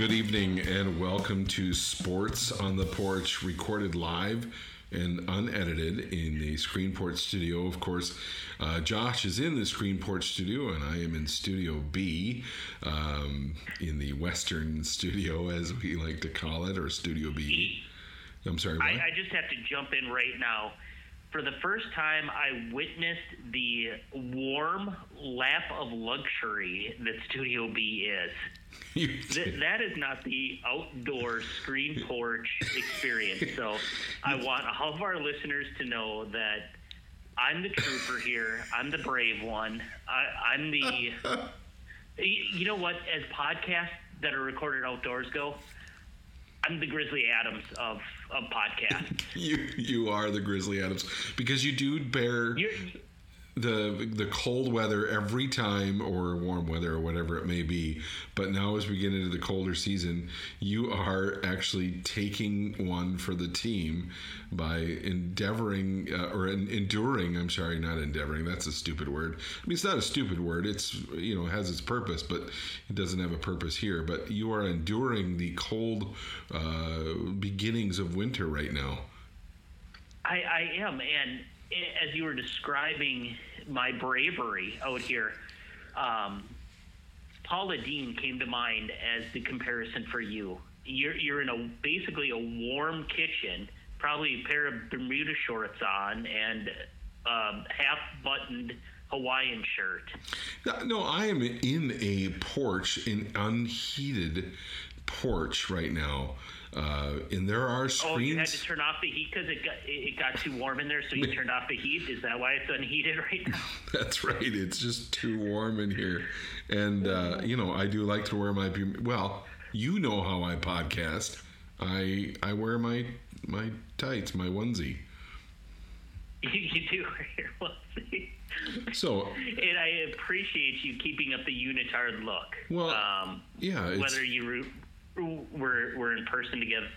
Good evening and welcome to Sports on the Porch, recorded live and unedited in the Screenport studio. Of course, uh, Josh is in the Screenport studio, and I am in Studio B, um, in the Western studio, as we like to call it, or Studio B. I'm sorry. I, I just have to jump in right now. For the first time, I witnessed the warm lap of luxury that Studio B is. Th- that is not the outdoor screen porch experience. So I want all of our listeners to know that I'm the trooper here. I'm the brave one. I, I'm the. You know what? As podcasts that are recorded outdoors go, I'm the Grizzly Adams of of podcasts. you you are the Grizzly Adams because you do bear You're, the the cold weather every time or warm weather or whatever it may be but now as we get into the colder season you are actually taking one for the team by endeavoring uh, or en- enduring i'm sorry not endeavoring that's a stupid word. I mean it's not a stupid word it's you know has its purpose but it doesn't have a purpose here but you are enduring the cold uh, beginnings of winter right now. I, I am, and as you were describing my bravery out here, um, Paula Deen came to mind as the comparison for you. You're you're in a basically a warm kitchen, probably a pair of Bermuda shorts on, and um, half buttoned Hawaiian shirt. No, I am in a porch, an unheated porch right now, uh, and there are screens. Oh, you had to turn off the heat because it got it got too warm in there, so you turned off the heat. Is that why it's unheated right now? That's right. It's just too warm in here, and uh, you know I do like to wear my. Well, you know how I podcast. I I wear my my tights, my onesie. You, you do wear your onesie. So And I appreciate you keeping up the unitard look. Well, um, yeah, whether you were were in person together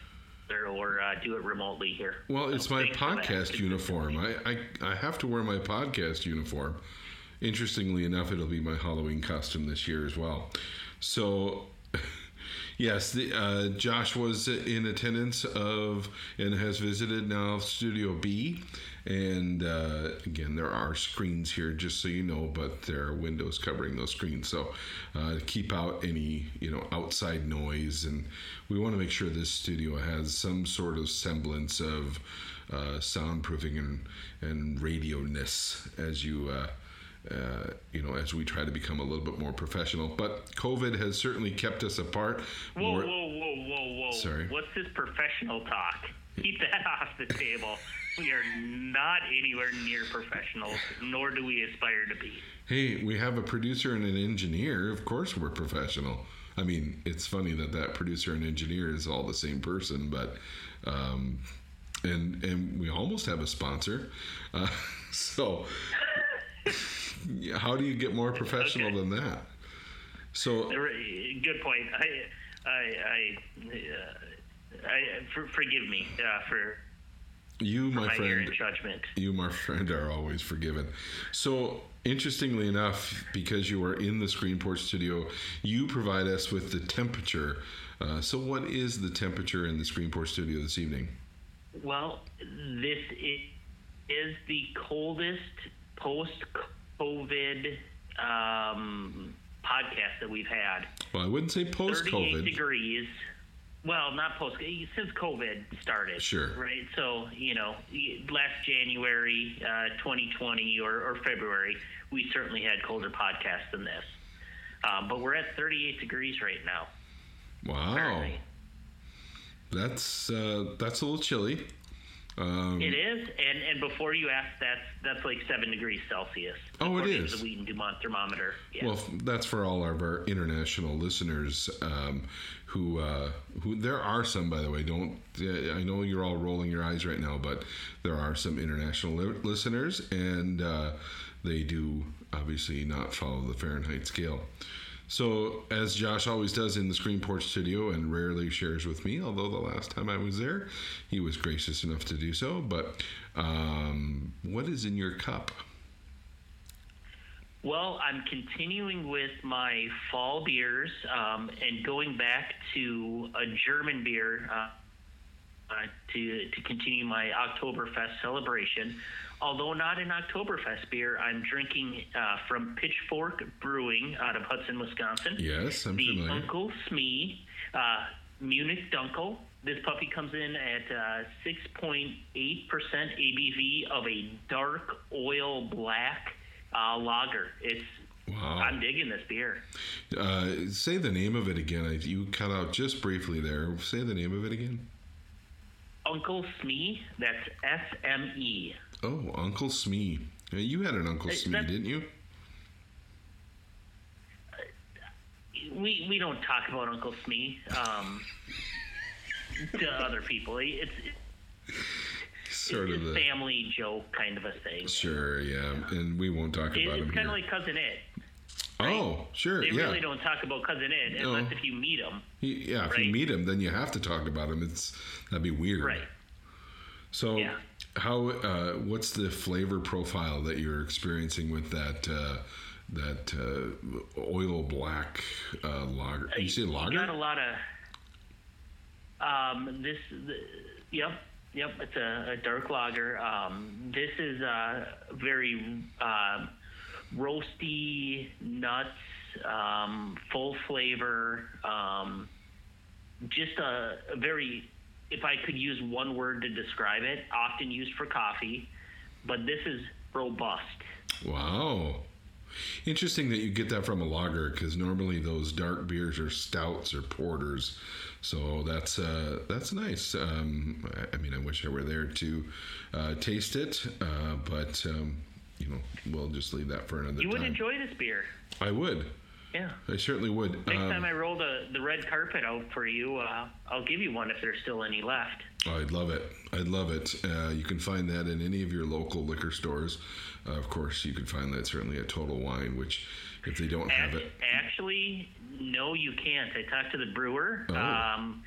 or uh, do it remotely here. Well, it's my thanks for that. podcast uniform. I, I I have to wear my podcast uniform. Interestingly enough, it'll be my Halloween costume this year as well. So, yes, the, uh, Josh was in attendance of and has visited now Studio B. And uh, again, there are screens here, just so you know, but there are windows covering those screens. So uh, keep out any you know outside noise, and we want to make sure this studio has some sort of semblance of uh, soundproofing and and radio ness as you. Uh, you know, as we try to become a little bit more professional, but COVID has certainly kept us apart. Whoa, more- whoa, whoa, whoa, whoa! Sorry. What's this professional talk? Keep that off the table. We are not anywhere near professionals, nor do we aspire to be. Hey, we have a producer and an engineer. Of course, we're professional. I mean, it's funny that that producer and engineer is all the same person, but um, and and we almost have a sponsor. Uh, so, how do you get more professional Okay. than that? So, Good point. I, I, I, uh, I for, forgive me uh, for you, my my friend, you, my friend, are always forgiven. So, interestingly enough, because you are in the Screenport studio, you provide us with the temperature. Uh, so, what is the temperature in the Screenport studio this evening? Well, this i- is the coldest post-COVID um, podcast that we've had. Well, I wouldn't say post 38 COVID. degrees. Well, not post since COVID started. Sure. Right. So you know, last January, uh, 2020 or, or February, we certainly had colder podcasts than this. Um, but we're at 38 degrees right now. Wow, Apparently. that's uh, that's a little chilly. Um, It is, and and before you ask, that's that's like seven degrees Celsius. Oh, it is according to is. The Wheaton Dumont thermometer. Yeah. Well, that's for all of our international listeners um, who uh, who there are some, by the way. Don't uh, I know you're all rolling your eyes right now, but there are some international li- listeners, and uh, they do obviously not follow the Fahrenheit scale. So, as Josh always does in the Screen Screenport studio and rarely shares with me, although the last time I was there, he was gracious enough to do so. But um, what is in your cup? Well, I'm continuing with my fall beers um, and going back to a German beer uh, uh, to to continue my Oktoberfest celebration. Although not an Oktoberfest beer, I'm drinking uh, from Pitchfork Brewing out of Hudson, Wisconsin. Yes, I'm the familiar. Uncle Smee uh, Munich Dunkel. This puppy comes in at uh, 6.8% ABV of a dark oil black uh, lager. It's Wow. I'm digging this beer. Uh, say the name of it again. You cut out just briefly there. Say the name of it again. Uncle Smee. That's S M E. Oh, Uncle Smee. Uh, You had an Uncle Uh, Smee, didn't you? We we don't talk about Uncle Smee um, to other people. It's Sort it's of a family joke kind of a thing. Sure, yeah, and we won't talk It, about him it's kind of like Cousin Ed. Oh, sure, They yeah. really don't talk about Cousin Ed No. unless if you meet him. He- yeah, if you meet him, then you have to talk about him. It's that'd be weird. Right. So, Yeah. how? Uh, what's the flavor profile that you're experiencing with that uh, that uh, oil black uh, lager? You say You lager? got a lot of. Um, this, the, yep, yep. It's a, a dark lager. Um, this is uh, very um, roasty nuts, um, full flavor. Um, just a, a very, if I could use one word to describe it, often used for coffee, but this is robust. Wow. Interesting that you get that from a lager because normally those dark beers are stouts or porters. So that's uh, that's nice. Um, I, I mean, I wish I were there to uh, taste it, uh, but um, you know, we'll just leave that for another You would time. enjoy this beer. I would. Yeah. I certainly would. Next Um, time I roll the, the red carpet out for you, uh, I'll give you one if there's still any left. I'd love it. I'd love it. Uh, you can find that in any of your local liquor stores. Uh, of course, you can find that certainly at Total Wine, which if they don't have it, Actually, no, you can't. I talked to the brewer, Oh. um,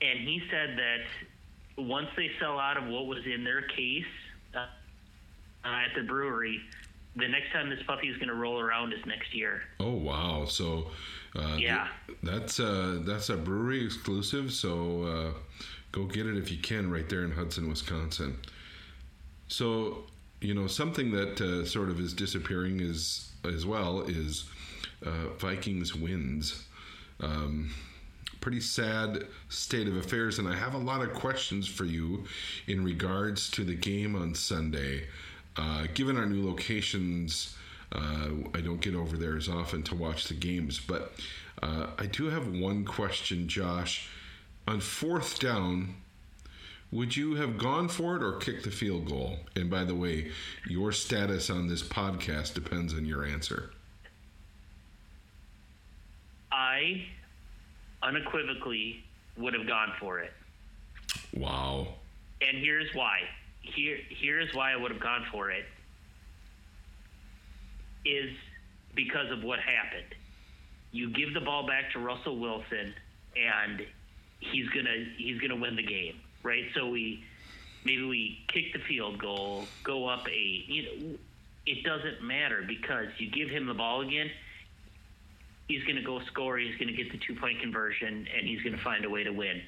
and he said that once they sell out of what was in their case uh, at the brewery, the next time this puppy is going to roll around is next year. Oh wow! So uh, Yeah. that's uh, that's a brewery exclusive. So uh, go get it if you can, right there in Hudson, Wisconsin. So you know something that uh, sort of is disappearing is as well is uh, Vikings wins. Um, pretty sad state of affairs, and I have a lot of questions for you in regards to the game on Sunday. Uh, given our new locations, uh, I don't get over there as often to watch the games, but uh, I do have one question, Josh. On fourth down, would you have gone for it or kicked the field goal? And by the way, your status on this podcast depends on your answer. I unequivocally would have gone for it. Wow. And here's why. Here, here's why I would have gone for it. Is because of what happened. You give the ball back to Russell Wilson, and he's gonna he's gonna win the game, right? So we maybe we kick the field goal, go up eight. You know, it doesn't matter because you give him the ball again. He's going to go score. He's going to get the two point conversion, and he's going to find a way to win.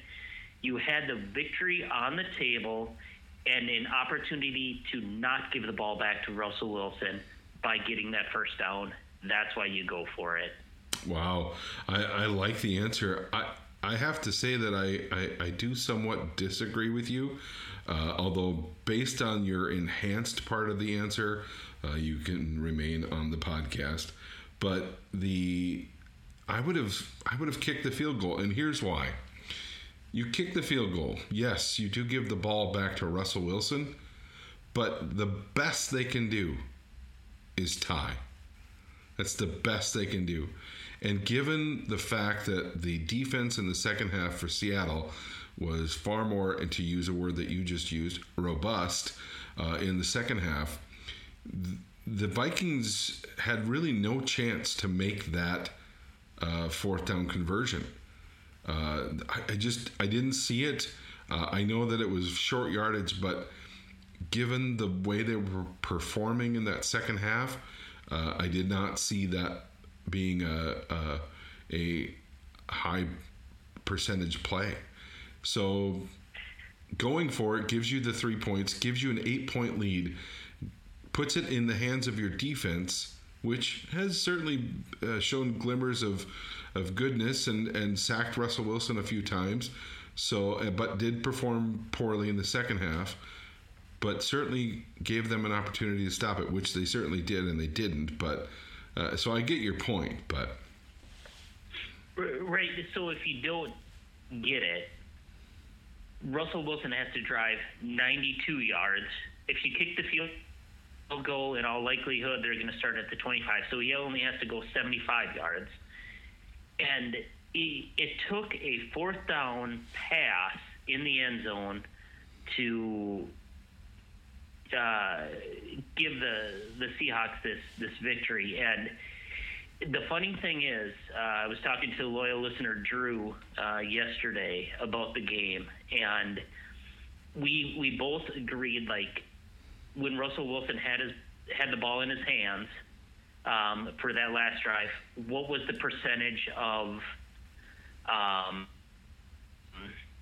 You had the victory on the table and an opportunity to not give the ball back to Russell Wilson by getting that first down. That's why you go for it. Wow, I, I like the answer. I I have to say that I, I, I do somewhat disagree with you, uh, although based on your enhanced part of the answer, uh, you can remain on the podcast. But the I would have I would have kicked the field goal, and here's why. You kick the field goal. Yes, you do give the ball back to Russell Wilson, but the best they can do is tie. That's the best they can do. And given the fact that the defense in the second half for Seattle was far more, and to use a word that you just used, robust uh, in the second half, th- the Vikings had really no chance to make that uh, fourth down conversion. Uh, I, I just I didn't see it. Uh, I know that it was short yardage, but given the way they were performing in that second half, Uh, I did not see that being a, a, a high percentage play. So going for it gives you the three points, gives you an eight point lead, puts it in the hands of your defense, which has certainly uh, shown glimmers of of goodness and and sacked Russell Wilson a few times. So, uh, but did perform poorly in the second half. But certainly gave them an opportunity to stop it, which they certainly did, and they didn't. But uh, so I get your point, but right. So if you don't get it, Russell Wilson has to drive 92 yards. If you kick the field goal, in all likelihood, they're going to start at the 25. So he only has to go 75 yards. And he, it took a fourth down pass in the end zone to uh, give the the Seahawks this this victory. And the funny thing is, uh, I was talking to loyal listener Drew uh, yesterday about the game, and we we both agreed like when Russell Wilson had his had the ball in his hands um, for that last drive, what was the percentage of um,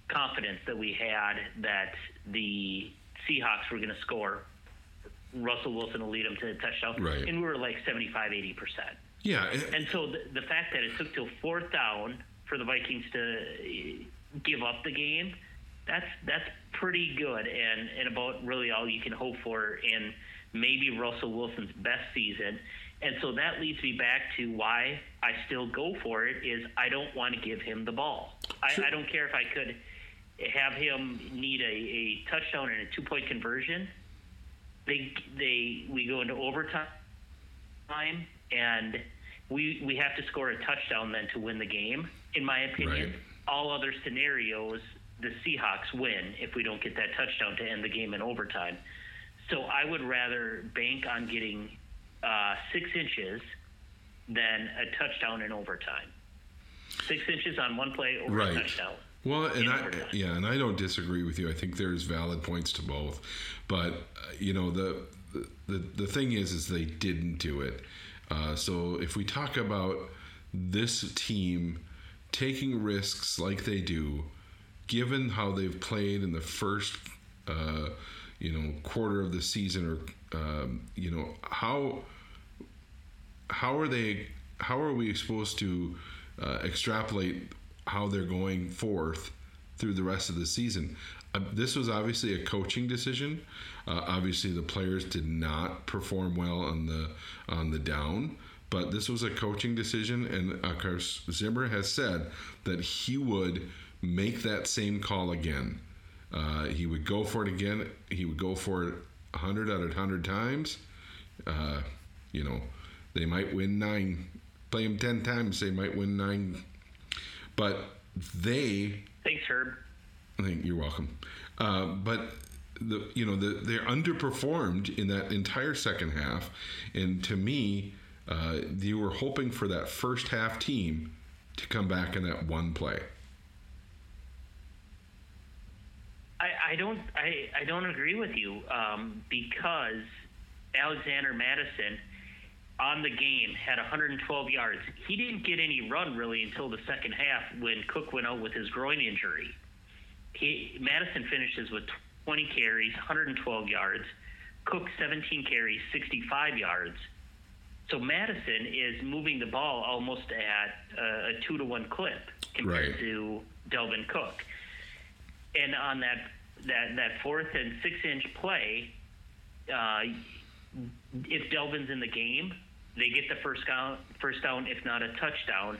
confidence that we had that the Seahawks were going to score? Russell Wilson will lead them to the touchdown, right. and we were like 75, 80 percent. Yeah, and so the, the fact that it took till fourth down for the Vikings to give up the game, that's that's pretty good, and and about really all you can hope for in maybe Russell Wilson's best season. And so that leads me back to why I still go for it is I don't want to give him the ball. Sure. I, I don't care if I could have him need a, a touchdown and a two point conversion. They they we go into overtime and we we have to score a touchdown then to win the game. In my opinion, right. all other scenarios, the Seahawks win if we don't get that touchdown to end the game in overtime. So I would rather bank on getting uh, six inches than a touchdown in overtime. Six inches on one play over right. a touchdown. Well, and I overtime. yeah, and I don't disagree with you. I think there's valid points to both, but uh, you know the the the thing is, is they didn't do it. Uh, so if we talk about this team taking risks like they do, given how they've played in the first, uh, you know, quarter of the season, or um, you know, how how are they? How are we supposed to uh, extrapolate how they're going forth through the rest of the season? Uh, this was obviously a coaching decision. Uh, obviously, the players did not perform well on the on the down, but this was a coaching decision, and of course, Zimmer has said that he would make that same call again. Uh, he would go for it again. He would go for it 100 out of 100 times. Uh, you know, they might win nine. Play them 10 times, they might win nine. But they. Thanks, Herb. I think you're welcome. Uh, but the you know the, they're underperformed in that entire second half, and to me, uh, you were hoping for that first half team to come back in that one play. I, don't I, I don't agree with you um, because Alexander Mattison on the game had 112 yards. He didn't get any run really until the second half when Cook went out with his groin injury. He, Mattison finishes with 20 carries, 112 yards. Cook 17 carries, 65 yards. So Mattison is moving the ball almost at a, a two to one clip compared right. to Dalvin Cook. And on that that that fourth and six inch play, uh, if Dalvin's in the game, they get the first down, first down, if not a touchdown,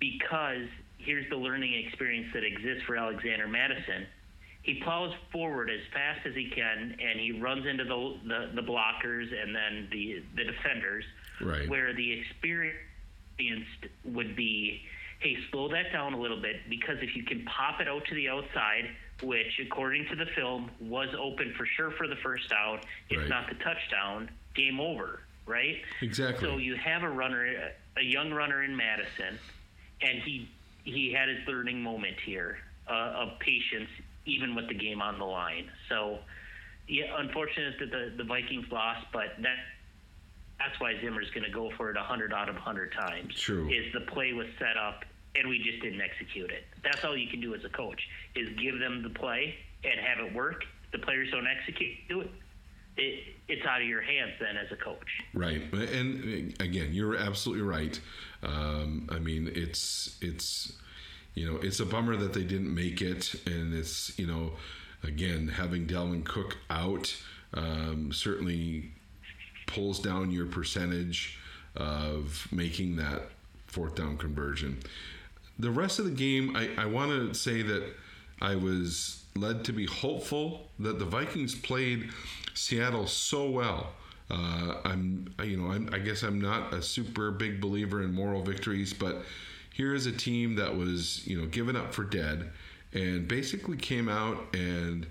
because here's the learning experience that exists for Alexander Mattison. He plows forward as fast as he can, and he runs into the the, the blockers and then the the defenders. Right. Where the experience would be, hey, slow that down a little bit because if you can pop it out to the outside, which according to the film was open for sure for the first out. if right. not the touchdown, game over. Right. Exactly. So you have a runner, a young runner in Mattison, and he he had his learning moment here uh, of patience, even with the game on the line. So, yeah, unfortunate that the, the Vikings lost, but that that's why Zimmer's going to go for it 100 out of 100 times. True. Is the play was set up and we just didn't execute it. That's all you can do as a coach is give them the play and have it work. The players don't execute do it. It, it's out of your hands then as a coach. Right, and again, you're absolutely right. Um, I mean, it's it's you know it's a bummer that they didn't make it, and it's you know again having Dalvin Cook out um, certainly pulls down your percentage of making that fourth down conversion. The rest of the game, I, I want to say that I was led to be hopeful that the Vikings played Seattle so well. Uh, I'm, you know, I'm, I guess I'm not a super big believer in moral victories, but here is a team that was, you know, given up for dead, and basically came out and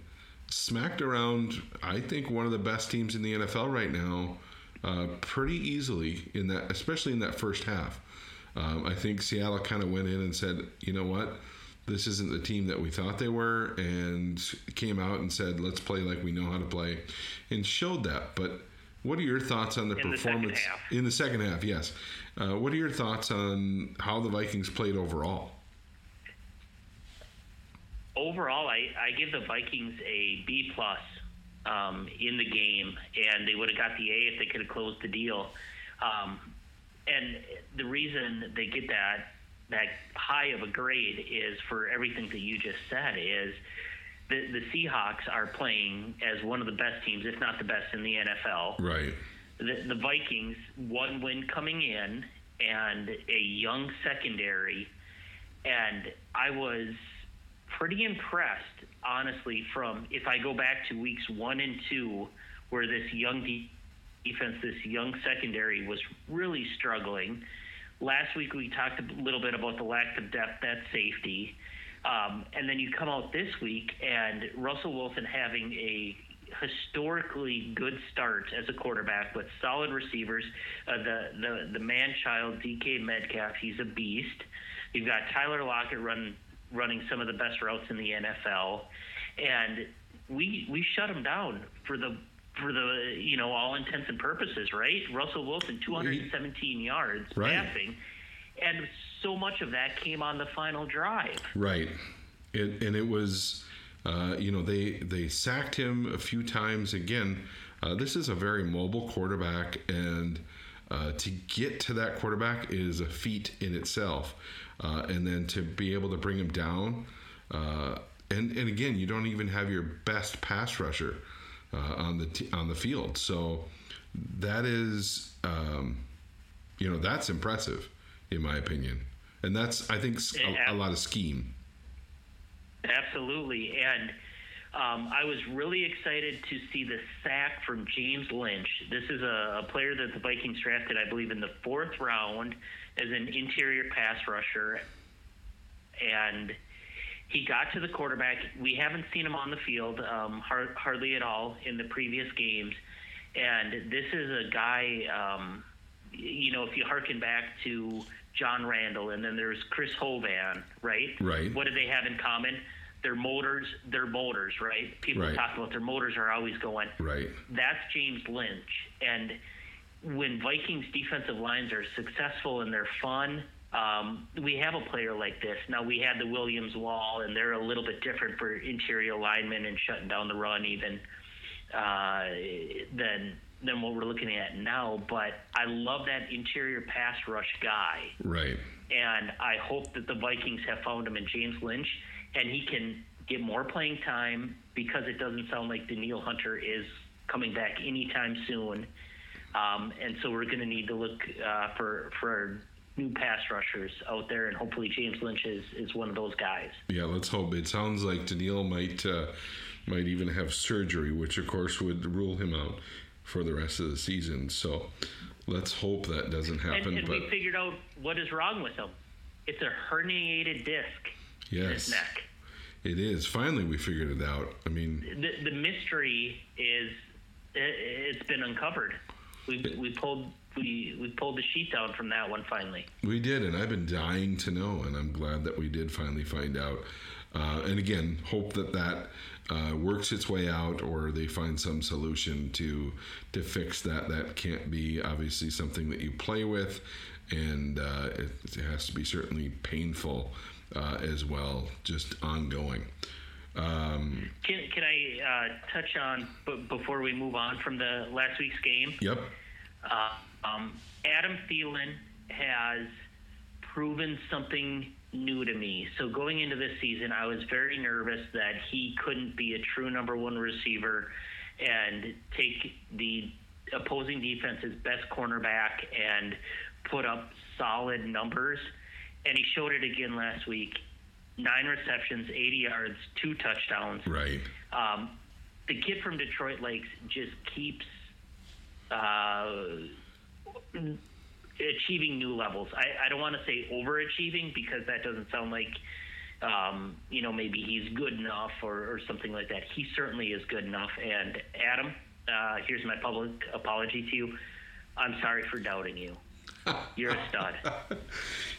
smacked around. I think one of the best teams in the NFL right now, uh, pretty easily in that, especially in that first half. Um, I think Seattle kind of went in and said, you know what, this isn't the team that we thought they were, and came out and said, let's play like we know how to play, and showed that. But what are your thoughts on the In performance half. in the second half? Yes. Uh, what are your thoughts on how the Vikings played overall? overall, I, I give the Vikings a B plus um, in the game, and they would have got the A if they could have closed the deal. Um, and the reason they get that that high of a grade is for everything that you just said. Is the the Seahawks are playing as one of the best teams, if not the best in the NFL Right. the, the Vikings one win coming in and a young secondary, and I was pretty impressed, honestly. From if I go back to weeks one and two, where this young defense, this young secondary was really struggling. Last week we talked a little bit about the lack of depth at safety. Um, and then you come out this week and Russell Wilson having a historically good start as a quarterback with solid receivers. Uh, the the the man child DK Metcalf, he's a beast. You've got Tyler Lockett run, running some of the best routes in the NFL, and we we shut him down for the for the you know all intents and purposes, right? Russell Wilson, 217 yards Right. passing, and so much of that came on the final drive. Right, it, and it was, uh, you know, they they sacked him a few times. Again, uh, this is a very mobile quarterback, and uh, to get to that quarterback is a feat in itself. Uh, and then to be able to bring him down, uh, and and again, you don't even have your best pass rusher uh, on the t- on the field, so that is, um, you know, that's impressive in my opinion, and that's I think a lot of scheme. Absolutely, and um, I was really excited to see the sack from James Lynch. This is a, a player that the Vikings drafted, I believe, in the fourth round as an interior pass rusher, and he got to the quarterback. We haven't seen him on the field um, har- hardly at all in the previous games, and this is a guy. Um, you know, if you harken back to John Randle, and then there's Chris Hovan, right? Right. What do they have in common? Their motors, their motors, right? People Right. talk about their motors are always going. Right. That's James Lynch. And when Vikings defensive lines are successful and they're fun, um, we have a player like this. Now we had the Williams wall, and they're a little bit different for interior linemen and shutting down the run, even uh, than than what we're looking at now. But I love that interior pass rush guy Right. and I hope that the Vikings have found him in James Lynch, and he can get more playing time because it doesn't sound like Danielle Hunter is coming back anytime soon. Um, and so we're going to need to look uh, for for new pass rushers out there, and hopefully James Lynch is, is one of those guys. Yeah, let's hope. It sounds like Danielle might uh, might even have surgery, which of course would rule him out for the rest of the season. So let's hope that doesn't happen. and but we figured out what is wrong with him. It's a herniated disc in yes, his neck. it is. Finally, we figured it out. I mean, the, the mystery is it, it's been uncovered. We we pulled we we pulled the sheet down from that one finally. We did, and I've been dying to know, and I'm glad that we did finally find out. Uh, and again, hope that that uh, works its way out, or they find some solution to to fix that. That can't be obviously something that you play with, and uh, it, it, has to be certainly painful uh, as well, just ongoing. Um, can can I uh, touch on b- before we move on from the last week's game? Yep. Uh, um, Adam Thielen has proven something new to me. So going into this season, I was very nervous that he couldn't be a true number one receiver and take the opposing defense's best cornerback and put up solid numbers. And he showed it again last week. Nine receptions, 80 yards, two touchdowns. Right. Um, the kid from Detroit Lakes just keeps uh, achieving new levels. I, I don't want to say overachieving because that doesn't sound like, um, you know, maybe he's good enough or, or something like that. He certainly is good enough. And Adam, uh, here's my public apology to you. I'm sorry for doubting you. You're a stud.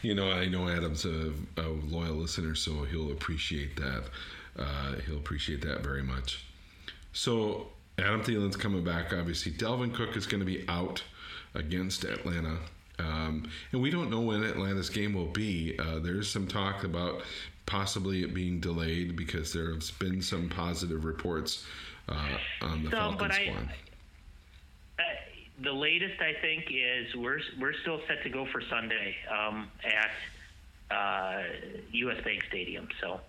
you know, I know Adam's a, a, loyal listener, so he'll appreciate that. Uh, he'll appreciate that very much. So Adam Thielen's coming back. Obviously, Dalvin Cook is going to be out against Atlanta. Um, and we don't know when Atlanta's game will be. Uh, there's some talk about possibly it being delayed because there has been some positive reports uh, on the Falcons but I, uh, the latest I think is we're we're still set to go for Sunday um, at U.S. Uh, Bank Stadium. So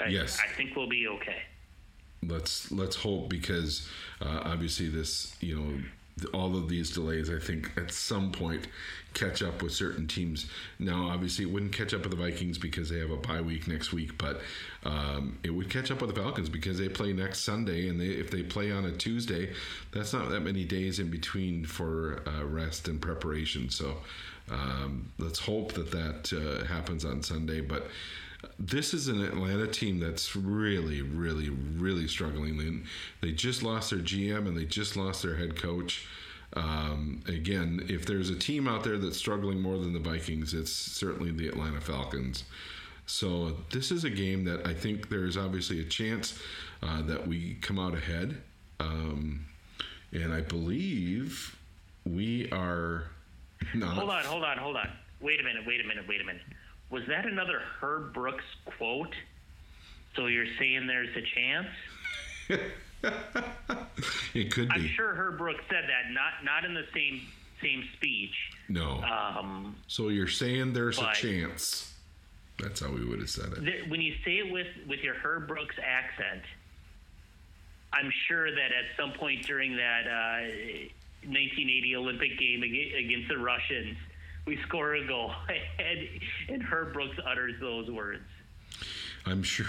I, yes, I think we'll be okay. Let's let's hope because uh, obviously this you know all of these delays, I think, at some point catch up with certain teams. Now, obviously, it wouldn't catch up with the Vikings because they have a bye week next week, but um, it would catch up with the Falcons because they play next Sunday, and they, if they play on a Tuesday, that's not that many days in between for uh, rest and preparation. So um, let's hope that that uh, happens on Sunday, but this is an Atlanta team that's really, really, really struggling. They, just lost their GM and they just lost their head coach. Um, again, if there's a team out there that's struggling more than the Vikings, it's certainly the Atlanta Falcons. So this is a game that I think there's obviously a chance uh, that we come out ahead, um, and I believe we are not. Hold on, hold on, hold on. Wait a minute. Wait a minute. Wait a minute was that another Herb Brooks quote? So you're saying there's a chance? it could be. I'm sure Herb Brooks said that, not not in the same same speech. No. Um, so you're saying there's a chance. That's how we would have said it. when you say it with with your Herb Brooks accent, I'm sure that at some point during that uh, 1980 Olympic game against the Russians we score a goal, and, and Herb Brooks utters those words. I'm sure.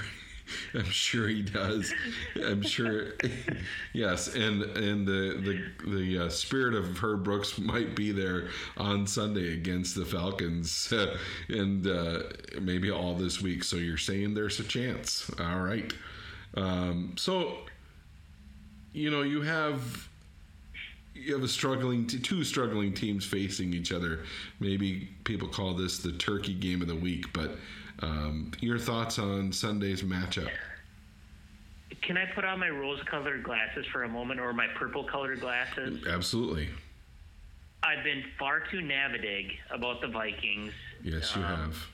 I'm sure he does. I'm sure. yes, and and the the the uh, spirit of Herb Brooks might be there on Sunday against the Falcons, and uh, maybe all this week. So you're saying there's a chance. All right. Um, so you know you have you have a struggling two struggling teams facing each other. Maybe people call this the turkey game of the week, but um, your thoughts on Sunday's matchup? Can I put on my rose-colored glasses for a moment, or my purple-colored glasses? Absolutely. I've been far too navidig about the Vikings. Yes, you um, have.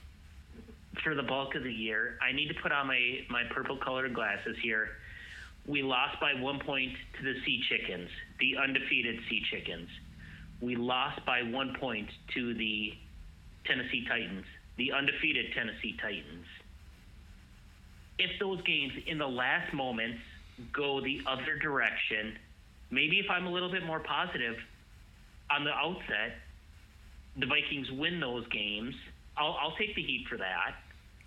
For the bulk of the year, I need to put on my my purple-colored glasses here we lost by one point to the Sea Chickens, the undefeated Sea Chickens. We lost by one point to the Tennessee Titans, the undefeated Tennessee Titans. If those games in the last moments go the other direction, maybe if I'm a little bit more positive on the outset, the Vikings win those games. I'll, I'll take the heat for that.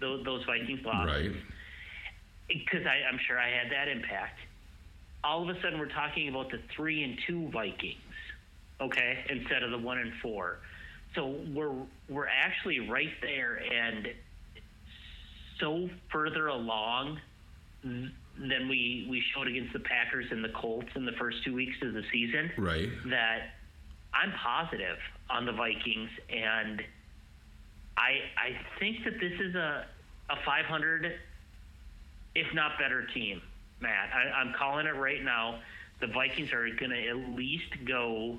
Those, those Vikings lost. Right because I'm sure I had that impact. All of a sudden, we're talking about the three and two Vikings, okay, instead of the one and four. So we're we're actually right there and so further along than we we showed against the Packers and the Colts in the first two weeks of the season. Right. That I'm positive on the Vikings, and I I think that this is a a 500, if not better, team. Matt, I, I'm calling it right now. The Vikings are going to at least go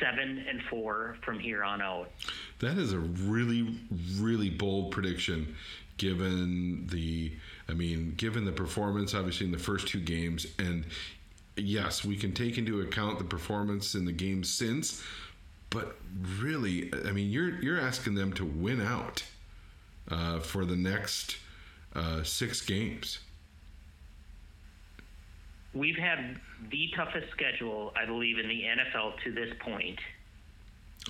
seven and four from here on out. That is a really, really bold prediction, given the, I mean, given the performance obviously in the first two games, and yes, we can take into account the performance in the games since, but really, I mean, you're you're asking them to win out uh, for the next uh, six games. We've had the toughest schedule, I believe, in the NFL to this point.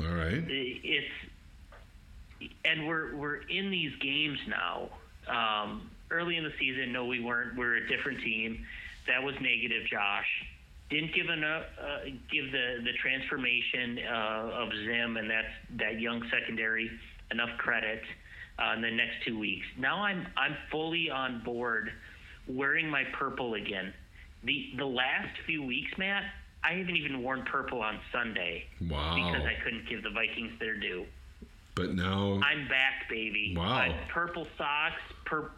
All right. It's and we're we're in these games now. Um, early in the season, no, we weren't. We're a different team. That was negative, Josh. Didn't give enough, uh, give the the transformation uh, of Zim and that that young secondary enough credit uh, in the next two weeks. Now I'm I'm fully on board, wearing my purple again. The the last few weeks, Matt, I haven't even worn purple on Sunday. Wow. Because I couldn't give the Vikings their due. But now I'm back, baby. Wow. Uh, purple socks. Per.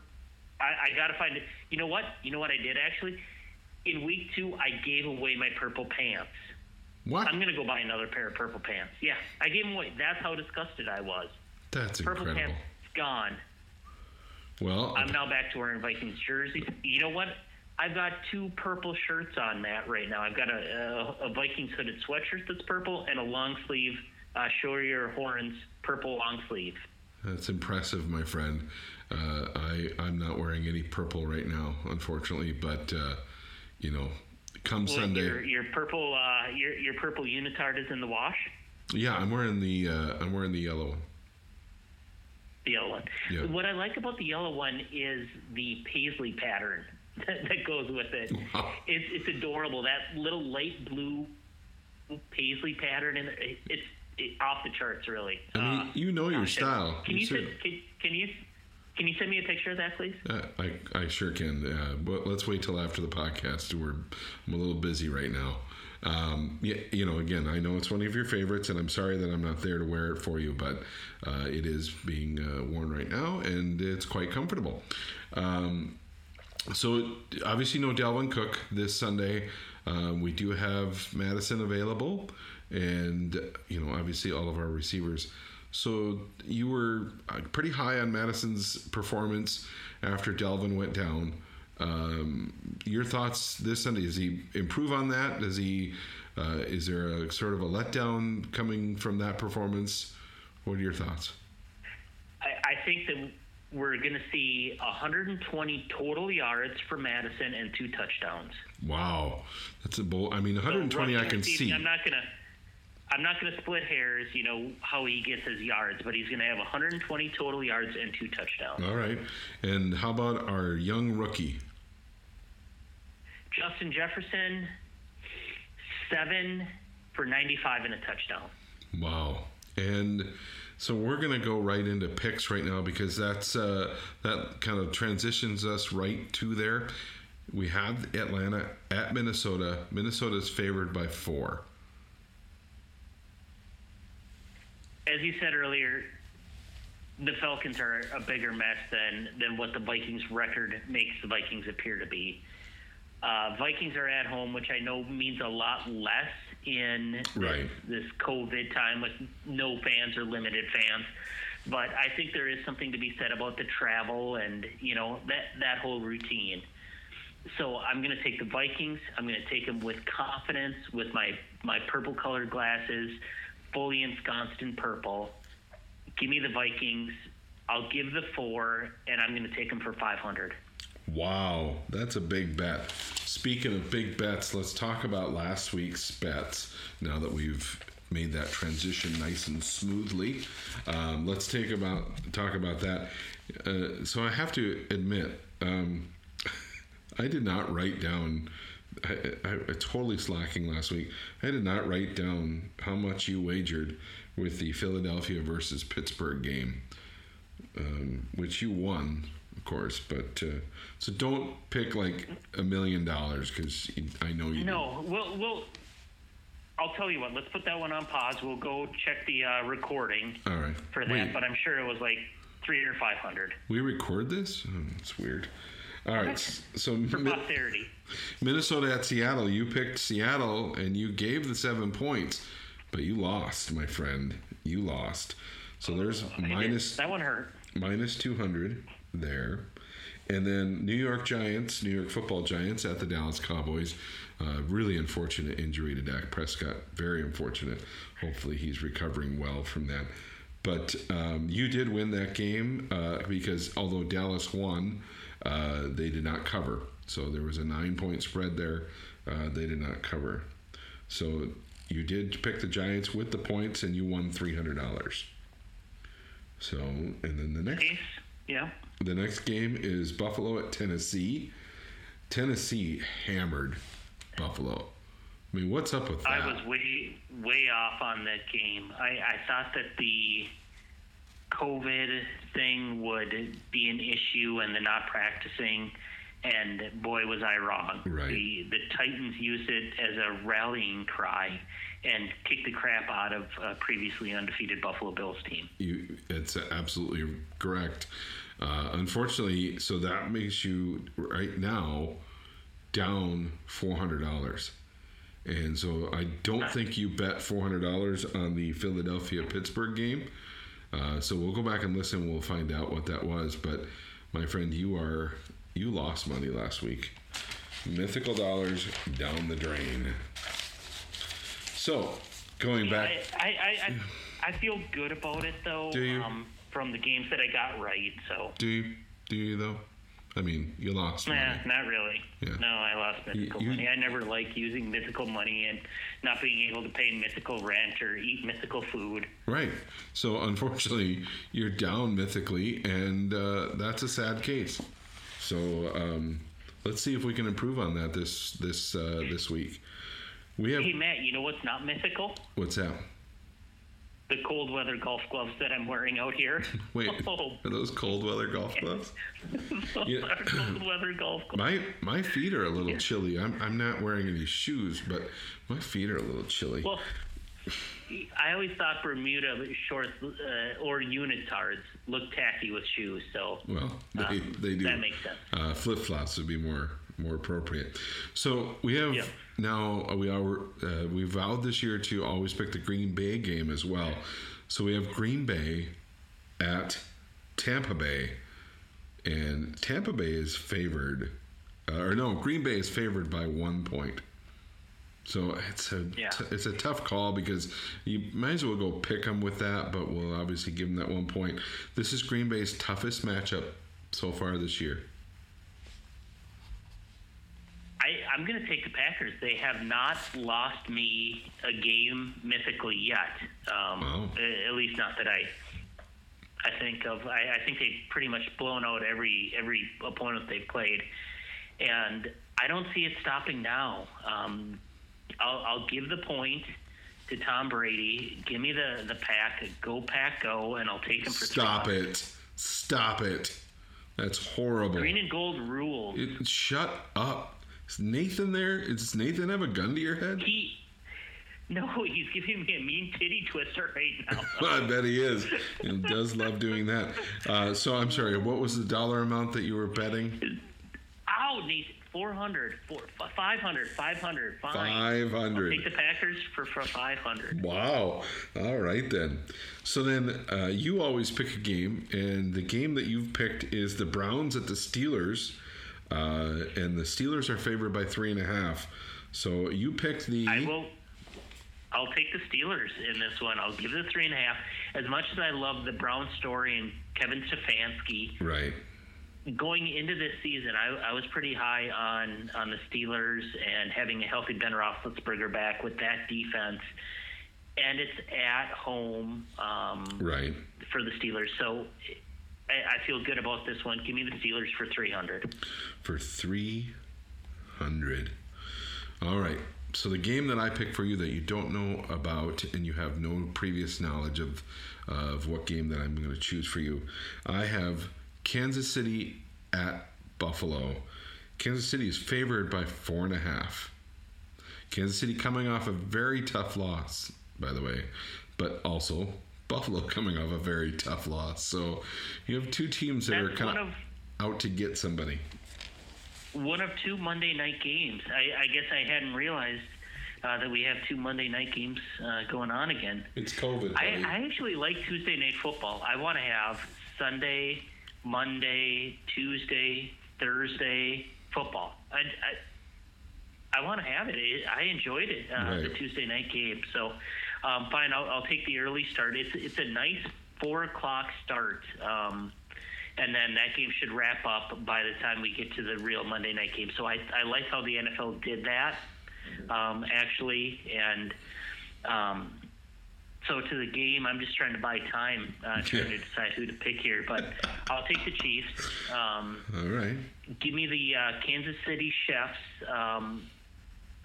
I, I gotta find it. You know what? You know what I did actually. In week two, I gave away my purple pants. what? I'm gonna go buy another pair of purple pants. Yeah, I gave them away. That's how disgusted I was. That's Purple incredible. Purple pants gone. Well, I'm now back to wearing Vikings jerseys. You know what? I've got two purple shirts on, Matt, right now. I've got a, a, a Vikings hooded sweatshirt that's purple and a long sleeve uh, Show Your Horns purple long sleeve. That's impressive, my friend. Uh, I I'm not wearing any purple right now, unfortunately. But uh, you know, come Well, Sunday, Your, your purple uh, your, your purple unitard is in the wash. yeah, I'm wearing the uh, I'm wearing the yellow one. The yellow one. Yeah. What I like about the yellow one is the paisley pattern that, goes with it. Wow. It's it's adorable. That little light blue paisley pattern, and it, it's it, off the charts, really. I mean, Uh, you know your style. Can You you, send, can, can you can you send me a picture of that, please? Uh, I I sure can. Uh, but let's wait till after the podcast. We're I'm a little busy right now. Um, yeah, you know, again, I know it's one of your favorites, and I'm sorry that I'm not there to wear it for you, but uh, it is being uh, worn right now, and it's quite comfortable. Um, so obviously, no Dalvin Cook this Sunday. Um, we do have Mattison available, and you know, obviously, all of our receivers. So you were uh, pretty high on Mattison's performance after Dalvin went down. Um, your thoughts this Sunday? Does he improve on that? Does he? Uh, is there a sort of a letdown coming from that performance? What are your thoughts? I, I think that we're going to see 120 total yards for Mattison and two touchdowns. Wow, that's a bold. I mean, 120 I can see. I'm not gonna. I'm not going to split hairs, you know, how he gets his yards, but he's going to have 120 total yards and two touchdowns. All right. And how about our young rookie? Justin Jefferson, seven for 95 and a touchdown. Wow. And so we're going to go right into picks right now because that's uh, that kind of transitions us right to there. We have Atlanta at Minnesota. Minnesota is favored by four. As you said earlier, the Falcons are a bigger mess than, than what the Vikings record makes the Vikings appear to be. Uh, Vikings are at home, which I know means a lot less in Right. this, this COVID time with no fans or limited fans. But I think there is something to be said about the travel and you know that that whole routine. So I'm going to take the Vikings. I'm going to take them with confidence, with my my purple colored glasses, fully ensconced in purple. Give me the Vikings. I'll give the four, and I'm going to take them for 500. Wow, that's a big bet. Speaking of big bets, let's talk about last week's bets now that we've made that transition nice and smoothly. Um, let's take about talk about that. Uh, so I have to admit, um, I did not write down. I, I, I totally slacking last week. I did not write down how much you wagered with the Philadelphia versus Pittsburgh game, um, which you won, of course. But uh, so don't pick like a million dollars because I know you. No, we'll, we'll I'll tell you what. Let's put that one on pause. We'll go check the uh, recording All right. for that. Wait, But I'm sure it was like three or five hundred we record this? Oh, it's weird. All right. So for posterity. Minnesota at Seattle. You picked Seattle and you gave the seven points, but you lost, my friend. You lost. So there's minus that one hurt. minus 200 there. And then New York Giants, New York football Giants at the Dallas Cowboys. Uh, really unfortunate injury to Dak Prescott. Very unfortunate. Hopefully he's recovering well from that. But um, you did win that game uh, because although Dallas won, uh, they did not cover. So there was a nine point spread there. Uh, they did not cover. So you did pick the Giants with the points and you won $300. So, and then the next. Yeah. The next game is Buffalo at Tennessee. Tennessee hammered Buffalo. I mean, what's up with that? I was way way off on that game. I, I thought that the COVID thing would be an issue and the not practicing, and boy was I wrong. Right. The the Titans used it as a rallying cry and kicked the crap out of a previously undefeated Buffalo Bills team. you, it's absolutely correct. Uh, unfortunately, so that makes you right now down four hundred dollars. And so I don't think you bet four hundred dollars on the Philadelphia Pittsburgh game. Uh, so we'll go back and listen. We'll find out what that was. But my friend, you are you lost money last week. Mythical dollars down the drain. So going back, I, I, I, I, feel good about it though. Do you? Um, from the games that I got right, so do you do you though? I mean, you lost money. Nah, not really. Yeah. No, I lost mythical you- money. I never like using mythical money and not being able to pay mythical rent or eat mythical food. Right. So unfortunately, you're down mythically, and uh, that's a sad case. So um, let's see if we can improve on that this this uh, this week. We have Hey Matt, you know what's not mythical? what's that? The cold weather golf gloves that I'm wearing out here. Wait, Oh, are those cold weather golf gloves? Yeah. cold weather golf gloves. My my feet are a little chilly. I'm I'm not wearing any shoes, but my feet are a little chilly. Well, I always thought Bermuda shorts uh, or unitards look tacky with shoes, so Well, they, Uh, they do. that makes sense. Uh, Flip flops would be more more appropriate. So we have Yeah. now uh, we are uh, we vowed this year to always pick the Green Bay game as well. So we have Green Bay at Tampa Bay, and Tampa Bay is favored, uh, or no, Green Bay is favored by one point. So it's a Yeah. t- it's a tough call because you might as well go pick them with that, but we'll obviously give them that one point. This is Green Bay's toughest matchup so far this year. I, I'm going to take the Packers. They have not lost me a game mythically yet. Um, a- At least not that I. I think of. I, I think they've pretty much blown out every every opponent they've played, and I don't see it stopping now. Um, I'll, I'll give the point to Tom Brady. Give me the the pack. Go pack, go, and I'll take him for Stop it. Stop it. That's horrible. Green and gold rules. It, shut up. Is Nathan there? Does Nathan have a gun to your head? He. No, he's giving me a mean titty twister right now. I bet he is. He does love doing that. Uh, so I'm sorry. What was the dollar amount that you were betting? Ow, Nathan. 400, four, 500, 500, fine. Five I'll take the Packers for, for 500. Wow. All right then. So then uh, you always pick a game, and the game that you've picked is the Browns at the Steelers, uh, and the Steelers are favored by three and a half. So you picked the. I will. I'll take the Steelers in this one. I'll give a three and a half. As much as I love the Brown story and Kevin Stefanski, Right. going into this season, I, I was pretty high on on the Steelers and having a healthy Ben Roethlisberger back with that defense, and it's at home um, Right. for the Steelers. So I, I feel good about this one. Give me the Steelers for three hundred. For three hundred. All right. So the game that I picked for you that you don't know about and you have no previous knowledge of of what game that I'm going to choose for you, I have Kansas City at Buffalo. Kansas City is favored by four and a half. Kansas City coming off a very tough loss, by the way, but also Buffalo coming off a very tough loss. So you have two teams that That's are kind one of out to get somebody. One of two Monday night games. I, I guess I hadn't realized uh, that we have two Monday night games uh, going on again. It's COVID. I. I actually like Tuesday night football. I want to have Sunday, Monday, Tuesday, Thursday football. I, I, I want to have it. it. I enjoyed it, uh, the Tuesday night game. So, um, fine, I'll, I'll take the early start. It's it's a nice four o'clock start. Um, and then that game should wrap up by the time we get to the real Monday night game. So I, I like how the NFL did that, um, actually, and um, so to the game, I'm just trying to buy time, uh, trying to decide who to pick here. But I'll take the Chiefs. Um, All right. give me the uh, Kansas City Chefs, um,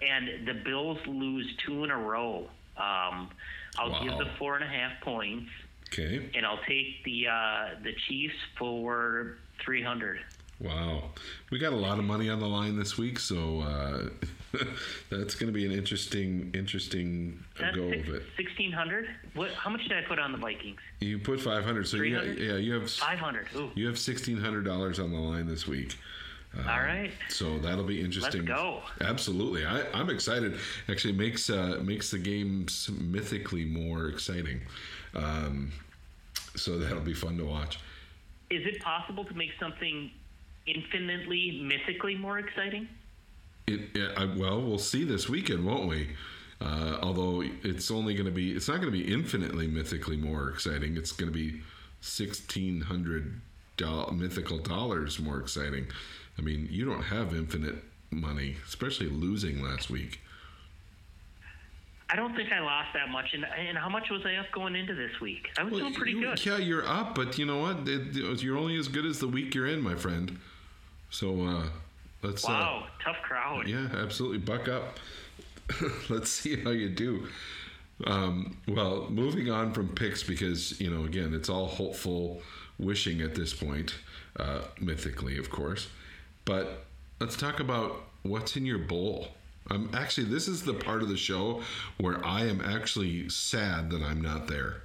and the Bills lose two in a row. Um, I'll give the four and a half points, Okay. and I'll take the uh, the Chiefs for 300. Wow. We got a lot of money on the line this week, so uh, that's going to be an interesting, interesting That's go six, of it. 1600. What? How much did I put on the Vikings? You put five hundred, so you yeah, you have 500. You have sixteen hundred dollars on the line this week. Um, All right. So that'll be interesting. Let's go. Absolutely, I, I'm excited. Actually, makes uh, makes the games mythically more exciting. Um, so that'll be fun to watch. Is it possible to make something infinitely, mythically more exciting? It, it, I, well, we'll see this weekend, won't we? Uh, although it's only going to be, it's not going to be infinitely mythically more exciting. It's going to be sixteen hundred do- mythical dollars more exciting. I mean, you don't have infinite money, especially losing last week. I don't think I lost that much. And, and how much was I up going into this week? I was doing pretty you- good. Yeah, you're up, but you know what? It- it- you're only as good as the week you're in, my friend. So uh, let's. Uh, Wow, tough crowd. Yeah, absolutely. Buck up. Let's see how you do. Um, well, moving on from picks because you know, again, it's all hopeful wishing at this point, uh, mythically, of course. But let's talk about what's in your bowl. Um, actually, this is the part of the show where I am actually sad that I'm not there.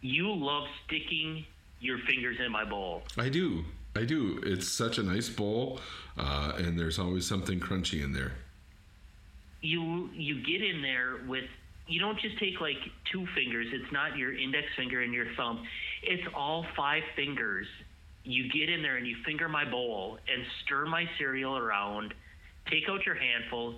You love sticking your fingers in my bowl. I do. I do. It's such a nice bowl, uh, and there's always something crunchy in there. You you get in there with you don't just take like two fingers. It's not your index finger and your thumb. It's all five fingers. You get in there and you finger my bowl and stir my cereal around. Take out your handful.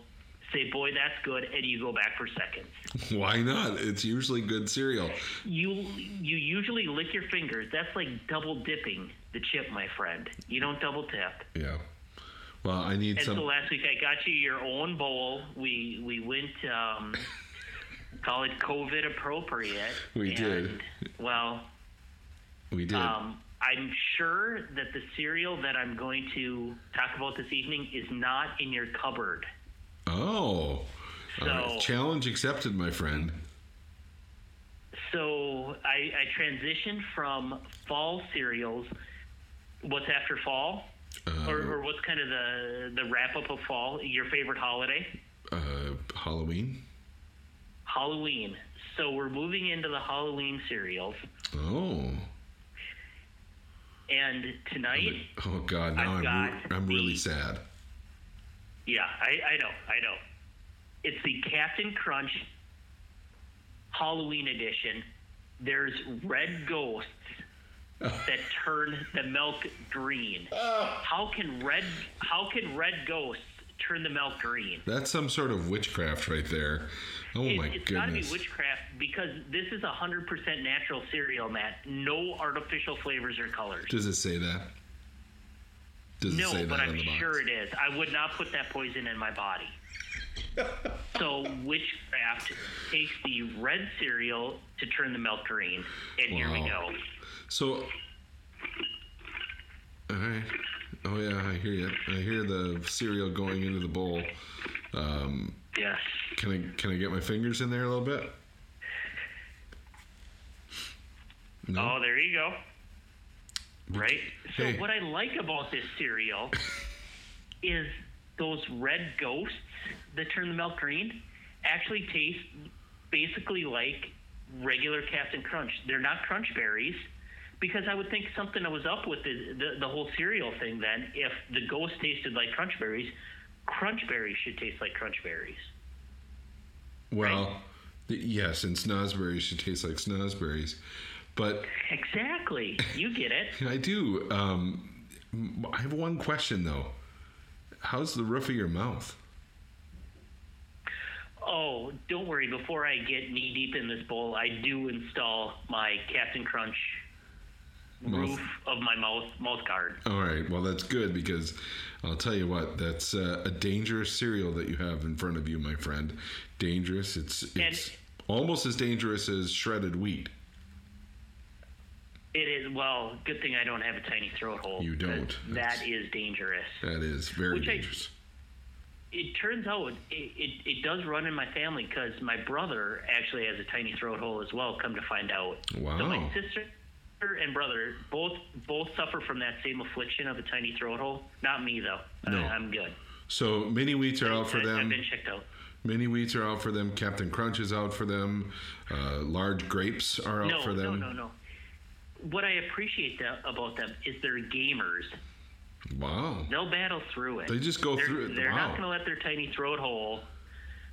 Say, boy, that's good, and you go back for seconds. Why not? It's usually good cereal. You you usually lick your fingers. That's like double dipping the chip, my friend. You don't double dip. Yeah. Well, I need And some. so last week I got you your own bowl. We we went um, call it COVID appropriate. We and, did. Well, we did. um, I'm sure that the cereal that I'm going to talk about this evening is not in your cupboard. oh. Right. So- Challenge accepted, my friend. So I, I transitioned from fall cereals. What's after fall? Uh, or, or what's kind of the the wrap up of fall? Your favorite holiday? uh, Halloween. Halloween. So we're moving into the Halloween cereals, Oh. And tonight, Oh God! Now I've I'm re- I'm really the- sad. yeah, I, I know, I know. It's the Captain Crunch Halloween edition. There's red ghosts that turn the milk green. Ah. How can red How can red ghosts turn the milk green? That's some sort of witchcraft right there. Oh It- my it's got to be witchcraft because this is a hundred percent natural cereal, Matt. No artificial flavors or colors. Does it say that? Does it No, say but that on I'm sure it is. I would not put that poison in my body. so witchcraft takes the red cereal to turn the milk green, and here we go. So, all right. Oh yeah, I hear you. I hear the cereal going into the bowl. Um, Yes. Can I can I get my fingers in there a little bit? No. Oh, there you go. Right. So Hey. what I like about this cereal is those red ghosts that turn the milk green actually taste basically like regular Captain Crunch. They're not crunch berries because I would think something I was up with the, the, the whole cereal thing then. If the ghost tasted like crunch berries, crunch berries should taste like crunch berries. Well, th- yes, and snozzberries should taste like snozzberries. But Exactly. You get it. I do. Um, I have one question, though. How's the roof of your mouth? Oh, don't worry. Before I get knee deep in this bowl, I do install my Captain Crunch. Roof of my mouth mouth guard. All right. Well, that's good because I'll tell you what. That's uh, a dangerous cereal that you have in front of you, my friend. Dangerous. It's it's almost as dangerous as shredded wheat. It is well. Good thing I don't have a tiny throat hole. You don't. That is dangerous. That is very Which I- dangerous. It turns out it, it, it does run in my family because my brother actually has a tiny throat hole as well. Come to find out. Wow. So my sister and brother both both suffer from that same affliction of a tiny throat hole. Not me though. No. I, I'm good. So mini wheats are out for I, I've them. been checked out. Mini wheats are out for them. Captain Crunch is out for them. Uh, large grapes are out No, for them. no, no, no. What I appreciate that, about them is they're gamers. Wow. They'll battle through it. They just go they're, through it. They're Wow. not going to let their tiny throat hole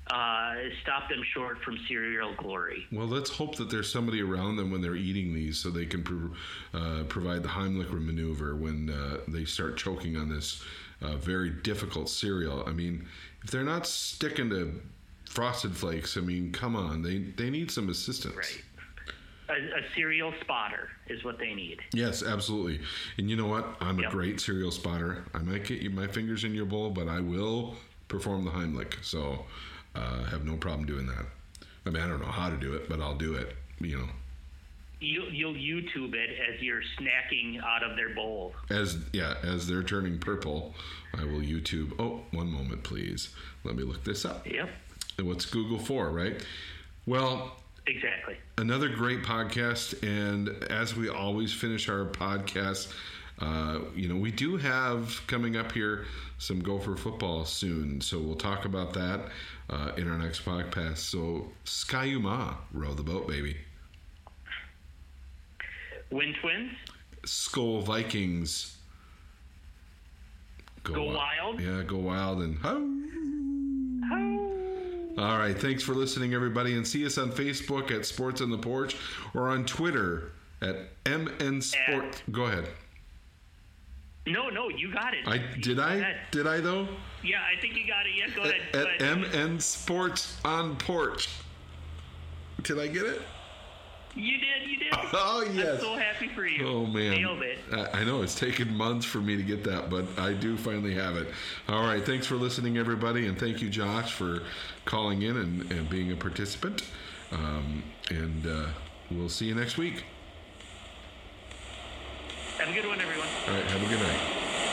uh, stop them short from cereal glory. Well, let's hope that there's somebody around them when they're eating these, so they can pro- uh, provide the Heimlich maneuver when uh, they start choking on this uh, very difficult cereal. I mean, if they're not sticking to Frosted Flakes, I mean, come on, they they need some assistance. Right. A, a cereal spotter is what they need. Yes, absolutely. And you know what? I'm a great cereal spotter. I might get you my fingers in your bowl, but I will perform the Heimlich. So uh, have no problem doing that. I mean, I don't know how to do it, but I'll do it. You know, You, you'll YouTube it as you're snacking out of their bowl. as yeah, as they're turning purple, I will YouTube. Oh, one moment, please. Let me look this up. Yep. And What's Google for, right? Well, Exactly. another great podcast. And as we always finish our podcast, uh, you know, we do have coming up here some Gopher football soon. So we'll talk about that uh, in our next podcast. So, Ski-U-Mah, row the boat, baby. Win twins. Skol Vikings. Go wi- wild. Yeah, go wild and ho. Oh. All right. Thanks for listening, everybody. And see us on Facebook at Sports on the Porch or on Twitter at MN Sport. Go ahead. No, no, you got it. I did I did I though Yeah, I think you got it. Yeah, go ahead. Go at ahead. MN Sports on Porch. Did I get it? You did. You did. Oh yes. I'm so happy for you. Oh man, Nailed it. I I know it's taken months for me to get that, but I do finally have it. All right, thanks for listening, everybody, and thank you, Josh, for calling in and, and being a participant. Um, and uh, we'll see you next week. Have a good one, everyone. All right, have a good night.